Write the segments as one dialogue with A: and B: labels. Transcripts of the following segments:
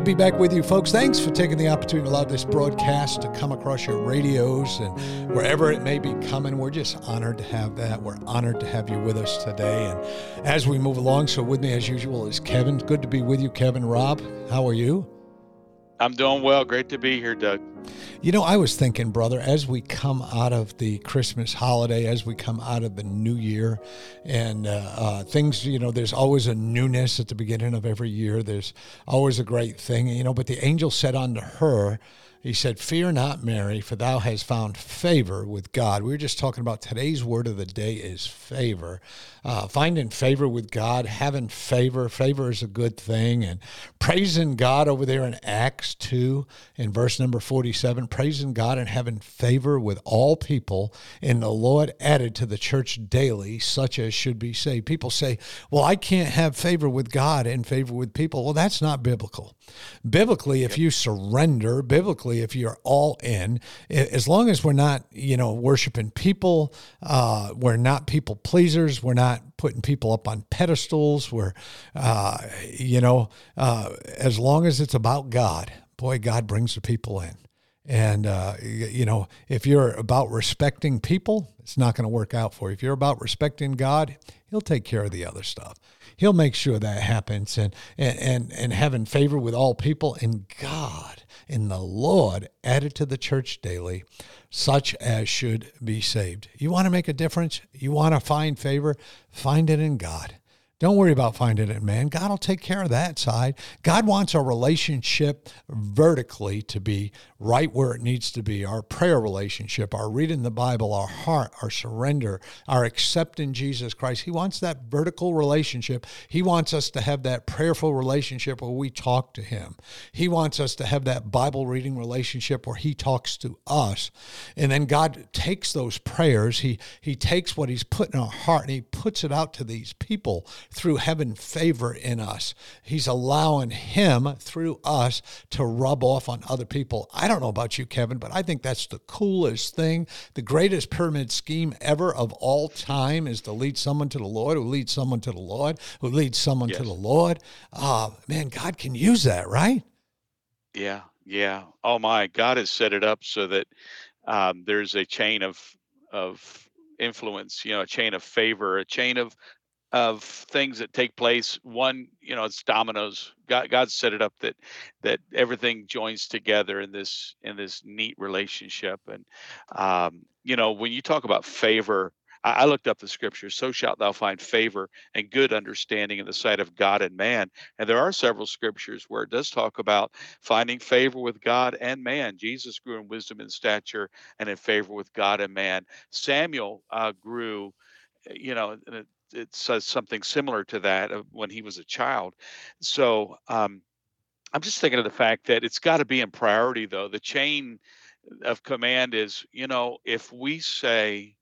A: To be back with you, folks. Thanks for taking the opportunity to allow this broadcast to come across your radios and wherever it may be coming. We're just honored to have that. We're honored to have you with us today. And as we move along, so with me as usual is Kevin. Good to be with you, Kevin. Rob, how are you?
B: I'm doing well. Great to be here, Doug.
A: You know, I was thinking, brother, as we come out of the Christmas holiday, as we come out of the new year, and uh, uh, things, you know, there's always a newness at the beginning of every year. There's always a great thing, you know, but the angel said unto her, he said, Fear not, Mary, for thou hast found favor with God. We were just talking about today's word of the day is favor. Uh, finding favor with God, having favor. Favor is a good thing. And praising God over there in Acts 2, in verse number 47, praising God and having favor with all people. And the Lord added to the church daily such as should be saved. People say, Well, I can't have favor with God and favor with people. Well, that's not biblical. Biblically, if you surrender, biblically, if you're all in, as long as we're not, you know, worshiping people, uh, we're not people pleasers, we're not putting people up on pedestals, we're, uh, you know, uh, as long as it's about God, boy, God brings the people in. And, uh, you know, if you're about respecting people, it's not going to work out for you. If you're about respecting God, He'll take care of the other stuff. He'll make sure that happens and, and, and, and having favor with all people and God in the Lord added to the church daily, such as should be saved. You want to make a difference? You want to find favor? Find it in God. Don't worry about finding it, man. God will take care of that side. God wants our relationship vertically to be right where it needs to be our prayer relationship, our reading the Bible, our heart, our surrender, our accepting Jesus Christ. He wants that vertical relationship. He wants us to have that prayerful relationship where we talk to Him. He wants us to have that Bible reading relationship where He talks to us. And then God takes those prayers, He, he takes what He's put in our heart and He puts it out to these people through heaven favor in us. He's allowing Him through us to rub off on other people. I don't know about you, Kevin, but I think that's the coolest thing. The greatest pyramid scheme ever of all time is to lead someone to the Lord, who leads someone to the Lord, who leads someone yes. to the Lord. Uh, man, God can use that, right?
B: Yeah, yeah. Oh my, God has set it up so that um, there's a chain of of influence, you know, a chain of favor, a chain of of things that take place. One you know it's dominoes. God god set it up that that everything joins together in this in this neat relationship. And um you know when you talk about favor I, I looked up the scripture. so shalt thou find favor and good understanding in the sight of god and man. And there are several scriptures where it does talk about finding favor with god and man. Jesus grew in wisdom and stature and in favor with god and man. Samuel uh, grew you know it says something similar to that when he was a child. So um, I'm just thinking of the fact that it's got to be in priority, though. The chain of command is, you know, if we say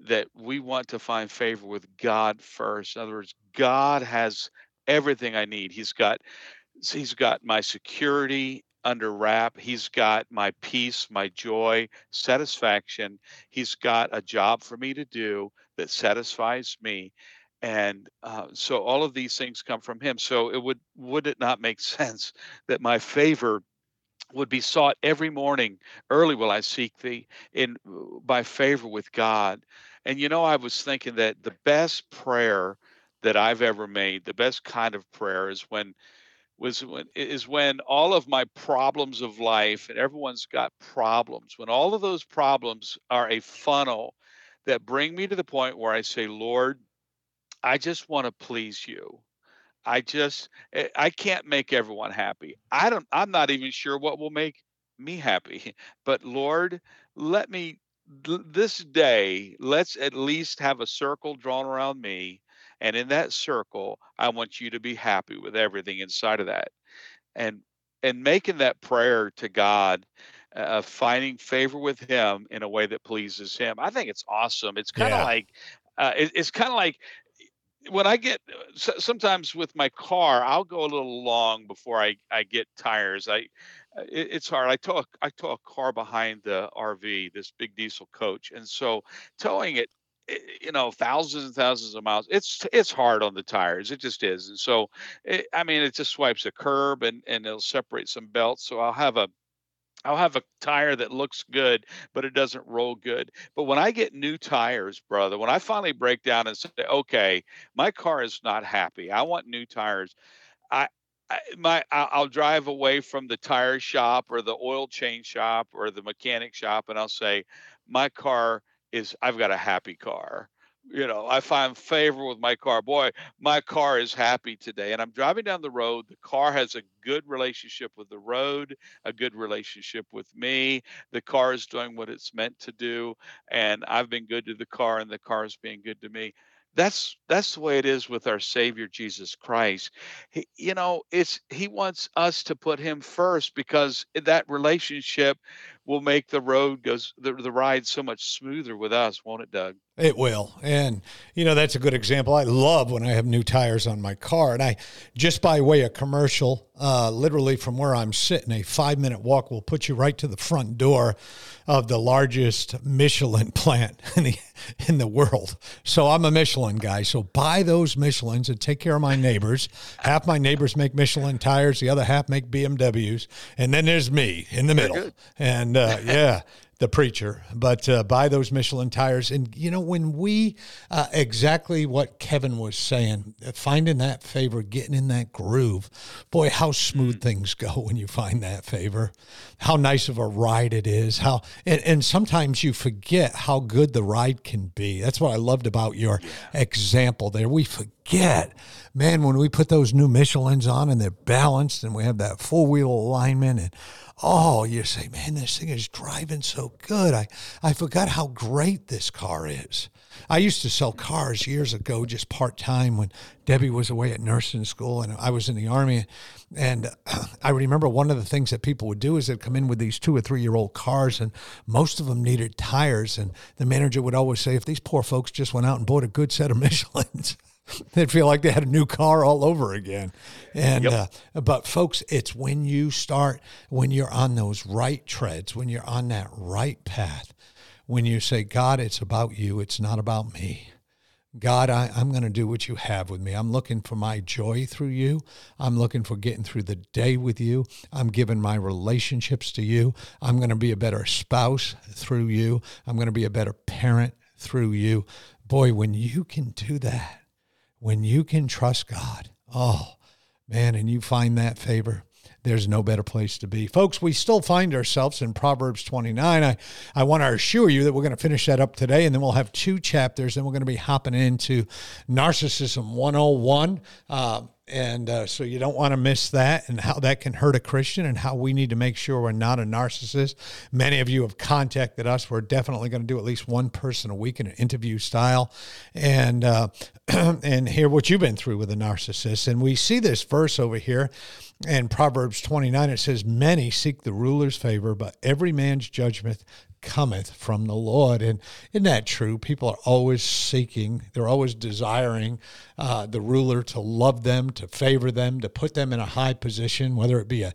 B: that we want to find favor with God first, in other words, God has everything I need. He's got he's got my security under wrap. He's got my peace, my joy, satisfaction. He's got a job for me to do that satisfies me. And uh, so all of these things come from him. So it would would it not make sense that my favor would be sought every morning early will i seek thee in by favor with god and you know i was thinking that the best prayer that i've ever made the best kind of prayer is when was when is when all of my problems of life and everyone's got problems when all of those problems are a funnel that bring me to the point where I say, Lord, I just want to please you. I just eh, I can't make everyone happy. I don't I'm not even sure what will make me happy. But Lord, let me this day, let's at least have a circle drawn around me. And in that circle, I want you to be happy with everything inside of that. And and making that prayer to God uh, finding favor with him in a way that pleases him. I think it's awesome. It's kind of
A: Yeah.
B: like uh, it, it's kind of like when I get sometimes with my car, I'll go a little long before I I get tires. I uh, it, it's hard. I tow a, I tow a car behind the RV, this big diesel coach, and so towing it, Eh, eh, you know, thousands and thousands of miles. It's it's hard on the tires. It just is. And so, it, I mean, it just swipes a curb and and it'll separate some belts. So I'll have a I'll have a tire that looks good, but it doesn't roll good. But when I get new tires, brother, when I finally break down and say, okay, my car is not happy. I want new tires. I, I my I'll drive away from the tire shop or the oil change shop or the mechanic shop, and I'll say, my car is. I've got a happy car. You know, I find favor with my car. Boy, my car is happy today. And I'm driving down the road. The car has a good relationship with the road a good relationship with me. The car is doing what it's meant to do, and I've been good to the car, and the car is being good to me. That's that's the way it is with our Savior Jesus Christ. He, you know, it's He wants us to put Him first because that relationship will make the road goes the, the ride so much smoother with us, won't it, Doug?
A: It will. And, you know, that's a good example. I love when I have new tires on my car. And I, just by way of commercial, uh, literally from where I'm sitting, a five minute walk will put you right to the front door of the largest Michelin plant in the, in the world. So I'm a Michelin guy. So buy those Michelins and take care of my neighbors. Half my neighbors make Michelin tires, the other half make BMWs. And then there's me in the middle.
B: good.
A: And uh, yeah, the preacher, but uh, buy those Michelin tires. And, you know, when we, uh, exactly what Kevin was saying, uh, finding that favor, getting in that groove, boy, how smooth things go when you find that favor. How nice of a ride it is. How, and, and sometimes you forget how good the ride can be. That's what I loved about your example there. We forget, man, when we put those new Michelins on and they're balanced and we have that full wheel alignment and oh, you say, man, this thing is driving so good. I, I forgot how great this car is. I used to sell cars years ago, just part time when Debbie was away at nursing school and I was in the army. And I remember one of the things that people would do is they'd come in with these two or three year old cars, and most of them needed tires. And the manager would always say, if these poor folks just went out and bought a good set of Michelins, they'd feel like they had a new car all over again. And uh, but folks, it's when you start when you're on those right treads, when you're on that right path, when you say, God, it's about you, it's not about me. God, I, I'm going to do what you have with me. I'm looking for my joy through you. I'm looking for getting through the day with you. I'm giving my relationships to you. I'm going to be a better spouse through you. I'm going to be a better parent through you. Boy, when you can do that, when you can trust God, oh, man, and you find that favor, there's no better place to be. Folks, we still find ourselves in Proverbs 29. I, I want to assure you that we're going to finish that up today, and then we'll have two chapters, and we're going to be hopping into Narcissism 101. Uh, and uh, so you don't want to miss that and how that can hurt a Christian and how we need to make sure we're not a narcissist. Many of you have contacted us. We're definitely going to do at least one person a week in an interview style and uh, and hear what you've been through with a narcissist. And we see this verse over here in Proverbs 29. It says, Many seek the ruler's favor, but every man's judgment cometh from the Lord. And isn't that true? People are always seeking, they're always desiring uh, the ruler to love them, to favor them, to put them in a high position, whether it be a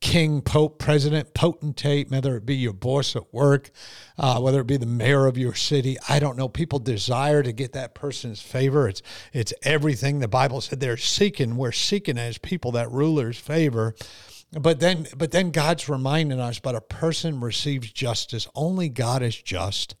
A: king, pope, president, potentate, whether it be your boss at work, uh, whether it be the mayor of your city. I don't know. People desire to get that person's favor. It's it's everything the Bible said they're seeking. We're seeking as people that ruler's favor. But then, but then God's reminding us, but a person receives justice. Only God is just.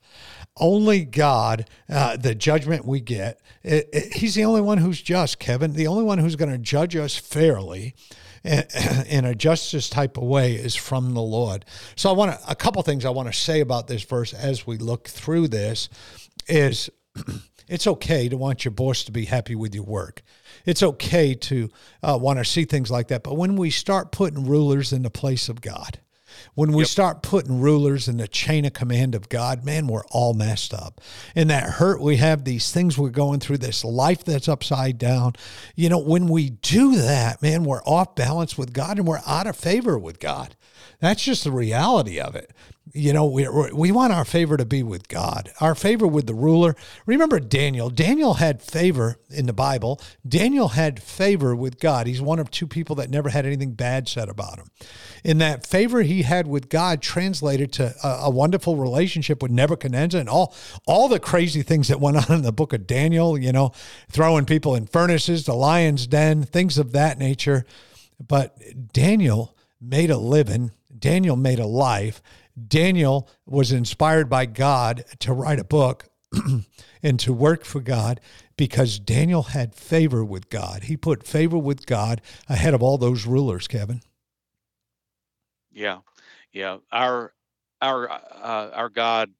A: Only God, uh, the judgment we get, it, it- He's the only one who's just, Kevin. The only one who's going to judge us fairly in, in a justice type of way is from the Lord. So I want to, a couple things I want to say about this verse as we look through this is it's okay to want your boss to be happy with your work. It's okay to uh, want to see things like that. But when we start putting rulers in the place of God, When we yep. start putting rulers in the chain of command of God, man, we're all messed up. And that hurt we have, these things we're going through, this life that's upside down. You know, when we do that, man, we're off balance with God and we're out of favor with God. That's just the reality of it you know, we, we want our favor to be with God, our favor with the ruler. Remember Daniel. Daniel had favor in the Bible. Daniel had favor with God. He's one of two people that never had anything bad said about him. In that favor he had with God translated to a, a wonderful relationship with Nebuchadnezzar and all, all the crazy things that went on in the book of Daniel, you know, throwing people in furnaces, the lion's den, things of that nature. But Daniel made a living. Daniel made a life. Daniel was inspired by God to write a book and to work for God because Daniel had favor with God. He put favor with God ahead of all those rulers, Kevin.
B: Yeah. Yeah. Our our uh, our God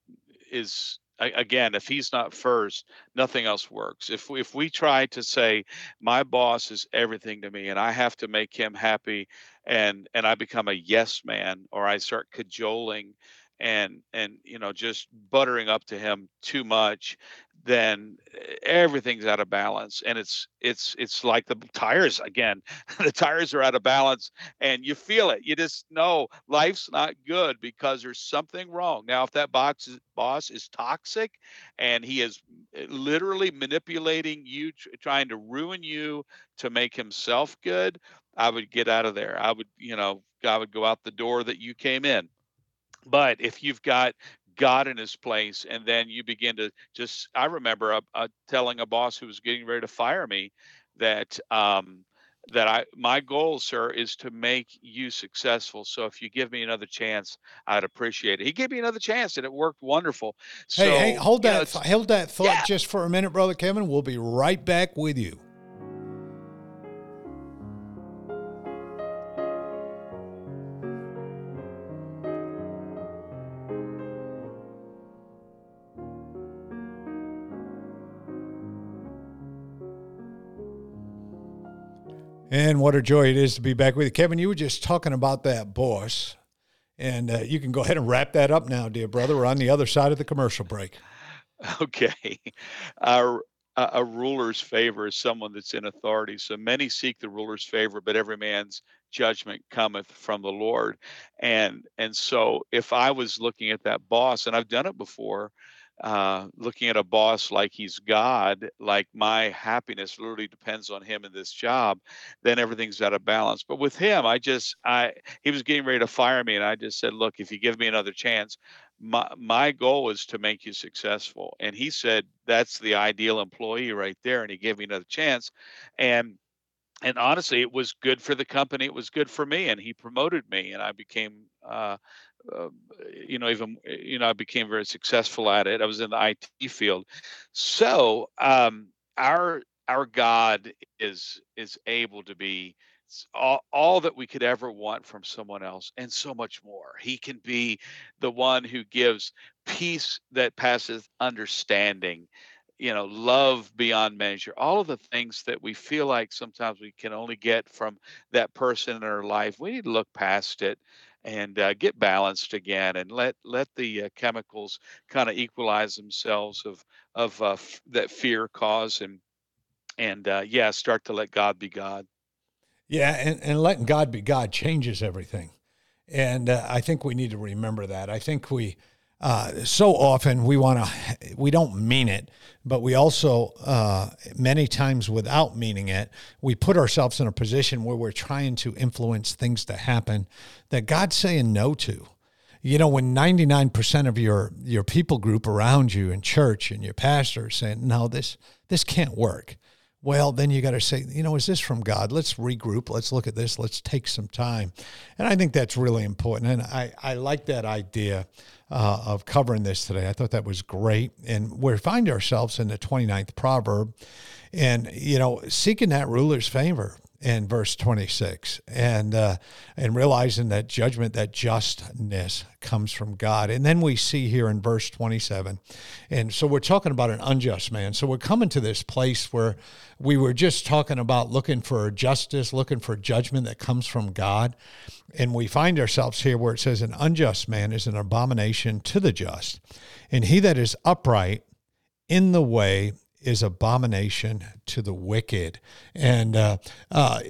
B: is again if he's not first nothing else works if if we try to say my boss is everything to me and i have to make him happy and and i become a yes man or i start cajoling and and you know just buttering up to him too much then everything's out of balance and it's it's it's like the tires again the tires are out of balance and you feel it you just know life's not good because there's something wrong. Now if that box is, boss is toxic and he is eh, literally manipulating you trying to ruin you to make himself good i would get out of there i would you know i would go out the door that you came in but if you've got God in his place, and then you begin to just, I remember uh, uh, telling a boss who was getting ready to fire me that, um, that I my goal, sir, is to make you successful. So if you give me another chance, I'd appreciate it. He gave me another chance, and it worked wonderful. So,
A: hey, hey, hold that, know, hold that thought yeah. just for a minute, brother Kevin. We'll be right back with you. And what a joy it is to be back with you. Kevin, you were just talking about that boss. And uh, you can go ahead and wrap that up now, dear brother. We're on the other side of the commercial break.
B: Okay. Our, a ruler's favor is someone that's in authority. So many seek the ruler's favor, but every man's judgment cometh from the Lord. And and so if I was looking at that boss, and I've done it before, uh, looking at a boss like he's God, like my happiness literally depends on him in this job, then everything's out of balance. But with him, I just, I, he was getting ready to fire me, and I just said, look, if you give me another chance, my my goal is to make you successful. And he said that's the ideal employee right there, and he gave me another chance, and and honestly, it was good for the company. It was good for me, and he promoted me, and I became uh, uh, you know, even you know, I became very successful at it. I was in the IT field, so um, our our God is is able to be all, all that we could ever want from someone else and so much more. He can be the one who gives peace that passes understanding, you know, love beyond measure, all of the things that we feel like sometimes we can only get from that person in our life. We need to look past it and uh, get balanced again and let let the uh, chemicals kind of equalize themselves of of uh, f- that fear cause and and uh, yeah start to let god be god.
A: Yeah and, and letting god be god changes everything. And uh, i think we need to remember that. I think we uh, so often we want to we don't mean it but we also uh, many times without meaning it we put ourselves in a position where we're trying to influence things to happen that god's saying no to you know when 99% of your your people group around you in church and your pastor saying no this this can't work well, then you got to say, you know, is this from God? Let's regroup. Let's look at this. Let's take some time. And I think that's really important. And I, I like that idea uh, of covering this today. I thought that was great. And we find ourselves in the 29th proverb and, you know, seeking that ruler's favor. In verse 26 and uh, and realizing that judgment that justness comes from god. And then we see here in verse 27 and so we're talking about an unjust man. So we're coming to this place where we were just talking about looking for justice looking for judgment that comes from god. And we find ourselves here where it says an unjust man is an abomination to the just and he that is upright in the way is abomination to the wicked. And, uh, uh,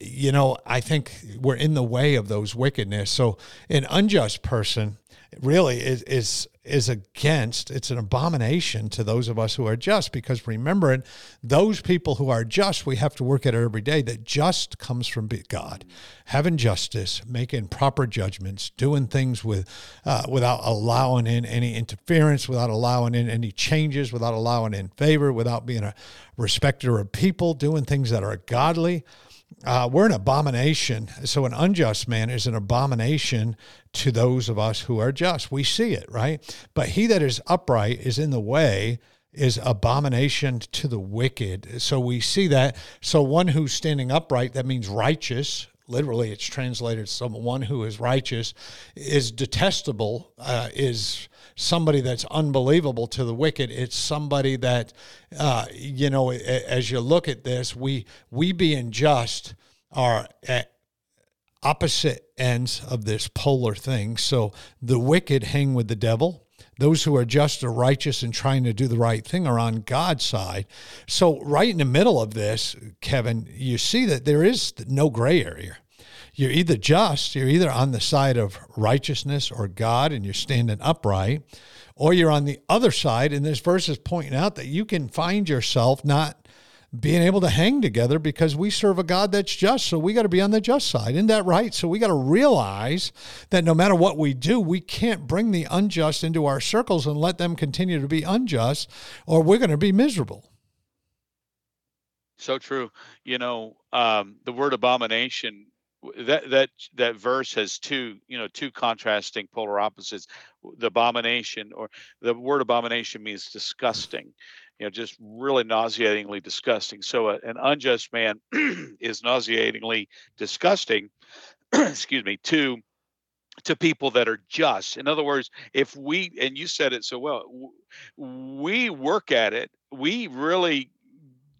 A: you know, I think we're in the way of those wickedness. So an unjust person really is, is is against, it's an abomination to those of us who are just because remembering those people who are just, we have to work at it every day. That just comes from God, having justice, making proper judgments, doing things with uh, without allowing in any interference, without allowing in any changes, without allowing in favor, without being a respecter of people, doing things that are godly uh, we're an abomination. So an unjust man is an abomination to those of us who are just. We see it, right? But he that is upright is in the way is abomination to the wicked. So we see that. So one who's standing upright, that means righteous. Literally, it's translated someone who is righteous is detestable, uh, is somebody that's unbelievable to the wicked. It's somebody that, uh, you know, as you look at this, we we being just are at opposite ends of this polar thing. So the wicked hang with the devil. Those who are just or righteous and trying to do the right thing are on God's side. So, right in the middle of this, Kevin, you see that there is no gray area you're either just, you're either on the side of righteousness or God and you're standing upright, or you're on the other side. And this verse is pointing out that you can find yourself not being able to hang together because we serve a God that's just. So we got to be on the just side. Isn't that right? So we got to realize that no matter what we do, we can't bring the unjust into our circles and let them continue to be unjust, or we're going to be miserable.
B: So true. You know, um, the word abomination that that that verse has two you know two contrasting polar opposites the abomination or the word abomination means disgusting you know just really nauseatingly disgusting. So a, an unjust man is nauseatingly disgusting excuse me to to people that are just. In other words if we and you said it so well we work at it we really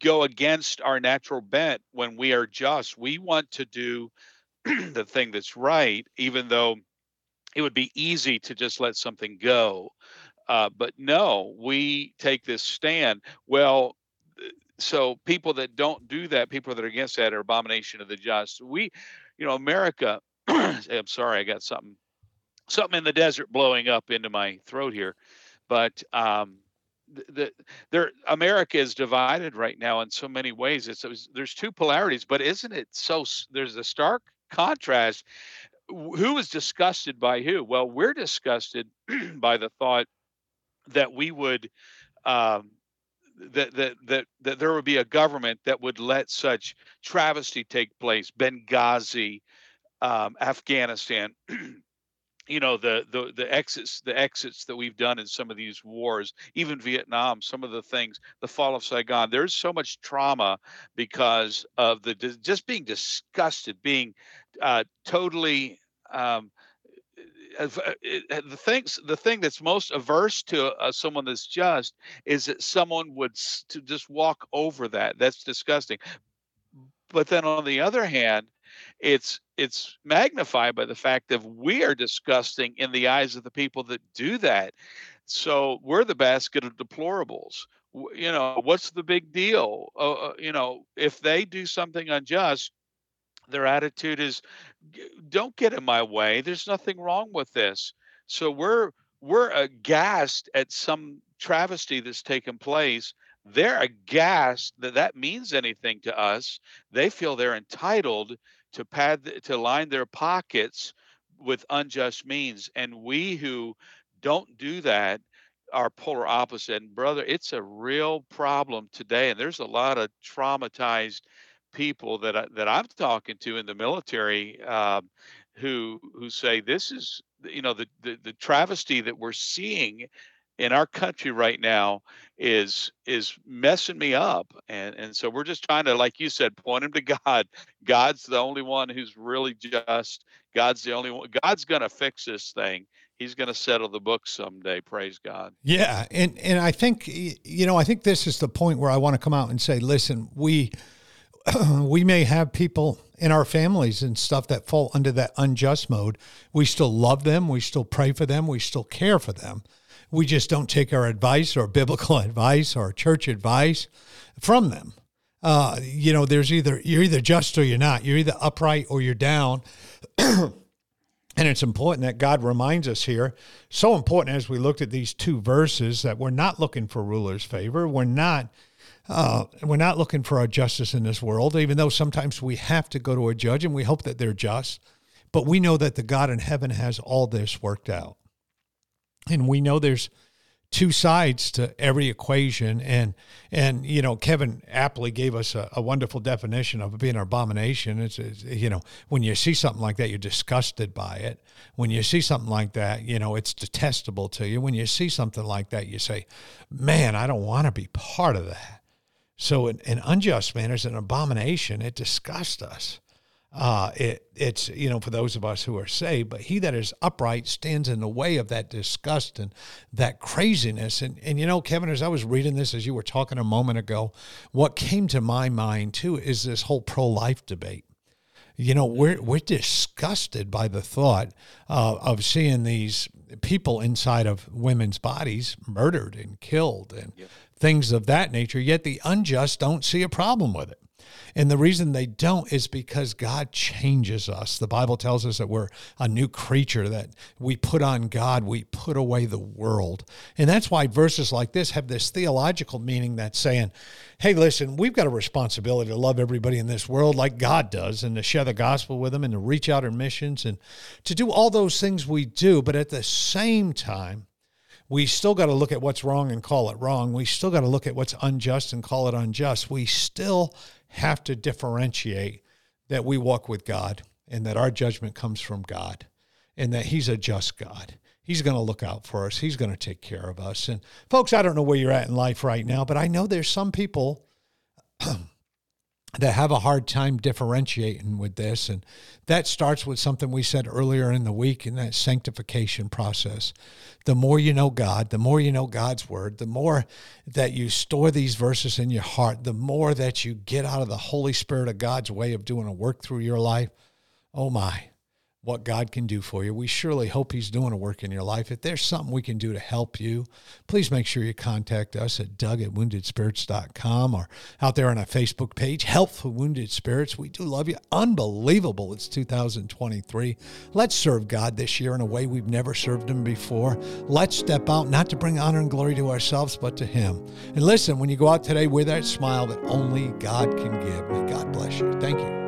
B: go against our natural bent when we are just. We want to do the thing that's right, even though it would be easy to just let something go. Uh, but no, we take this stand. Well, so people that don't do that, people that are against that, are abomination of the just. We, you know, America. I'm sorry, I got something, something in the desert blowing up into my throat here, but um, the, there America is divided right now in so many ways. It's, it's there's two polarities, but isn't it so? There's a stark contrast. Who is disgusted by who? Well, we're disgusted by the thought that we would um, that that that that there would be a government that would let such travesty take place. Benghazi, um, Afghanistan. you know the the the exits the exits that we've done in some of these wars even vietnam some of the things the fall of saigon there's so much trauma because of the just being disgusted being uh, totally um, uh, uh, uh, the things the thing that's most averse to uh, someone that's just is that someone would to just walk over that that's disgusting. But then on the other hand it's it's magnified by the fact that we are disgusting in the eyes of the people that do that. So we're the basket of deplorables. You know, what's the big deal? Uh, uh you know, if they do something unjust, their attitude is, "Don't get in my way. There's nothing wrong with this." So we're we're aghast at some travesty that's taken place they're aghast that that means anything to us. They feel they're entitled to pad to line their pockets with unjust means and we who don't do that are polar opposite and brother it's a real problem today and there's a lot of traumatized people that I, that I'm talking to in the military um, who who say this is you know the, the the travesty that we're seeing in our country right now is is messing me up and and so we're just trying to like you said point him to god. God's the only one who's really just. God's the only one god's going to fix this thing. He's going to settle the book someday praise god.
A: Yeah and and i think you know i think this is the point where i want to come out and say listen we we may have people in our families and stuff that fall under that unjust mode. We still love them we still pray for them we still care for them we just don't take our advice or biblical advice or church advice from them. Uh, you know, there's either you're either just or you're not. You're either upright or you're down. and it's important that God reminds us here. So important as we looked at these two verses that we're not looking for ruler's favor. We're not. Uh, we're not looking for our justice in this world, even though sometimes we have to go to a judge and we hope that they're just. But we know that the God in heaven has all this worked out and we know there's two sides to every equation. And and you know kevin aptly gave us a, a wonderful definition of it being an abomination. It's, it's, you know when you see something like that you're disgusted by it. When you see something like that you know it's detestable to you. When you see something like that you say man i don't want to be part of that. So an, an unjust man is an abomination. It disgusts us uh, it, it's, you know, for those of us who are saved, but he that is upright stands in the way of that disgust and that craziness. And, and, you know, Kevin, as I was reading this, as you were talking a moment ago, what came to my mind too is this whole pro life debate. You know, we're, we're disgusted by the thought uh, of seeing these people inside of women's bodies murdered and killed and yep. things of that nature, yet the unjust don't see a problem with it. And the reason they don't is because God changes us. The Bible tells us that we're a new creature, that we put on God, we put away the world. And that's why verses like this have this theological meaning that's saying, hey, listen, we've got a responsibility to love everybody in this world like God does and to share the gospel with them and to reach out in missions and to do all those things we do. But at the same time, we still got to look at what's wrong and call it wrong. We still got to look at what's unjust and call it unjust. We still have to differentiate that we walk with God and that our judgment comes from God and that He's a just God. He's going to look out for us. He's going to take care of us. And folks, I don't know where you're at in life right now, but I know there's some people that have a hard time differentiating with this. And that starts with something we said earlier in the week in that sanctification process. The more you know God, the more you know God's word, the more that you store these verses in your heart, the more that you get out of the Holy Spirit of God's way of doing a work through your life. Oh my, what God can do for you. We surely hope He's doing a work in your life. If there's something we can do to help you, please make sure you contact us at doug at woundedspirits.com or out there on our Facebook page, Help for Wounded Spirits. We do love you. Unbelievable. It's 2023. Let's serve God this year in a way we've never served Him before. Let's step out, not to bring honor and glory to ourselves, but to Him. And listen, when you go out today, with that smile that only God can give. May God bless you. Thank you.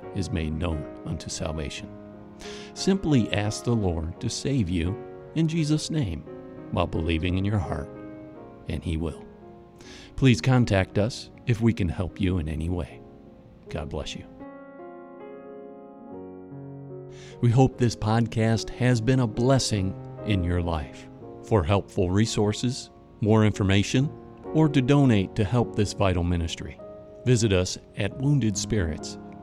C: is made known unto salvation. Simply ask the Lord to save you in Jesus' name while believing in your heart, and He will. Please contact us if we can help you in any way. God bless you. We hope this podcast has been a blessing in your life. For helpful resources, more information, or to donate to help this vital ministry, visit us at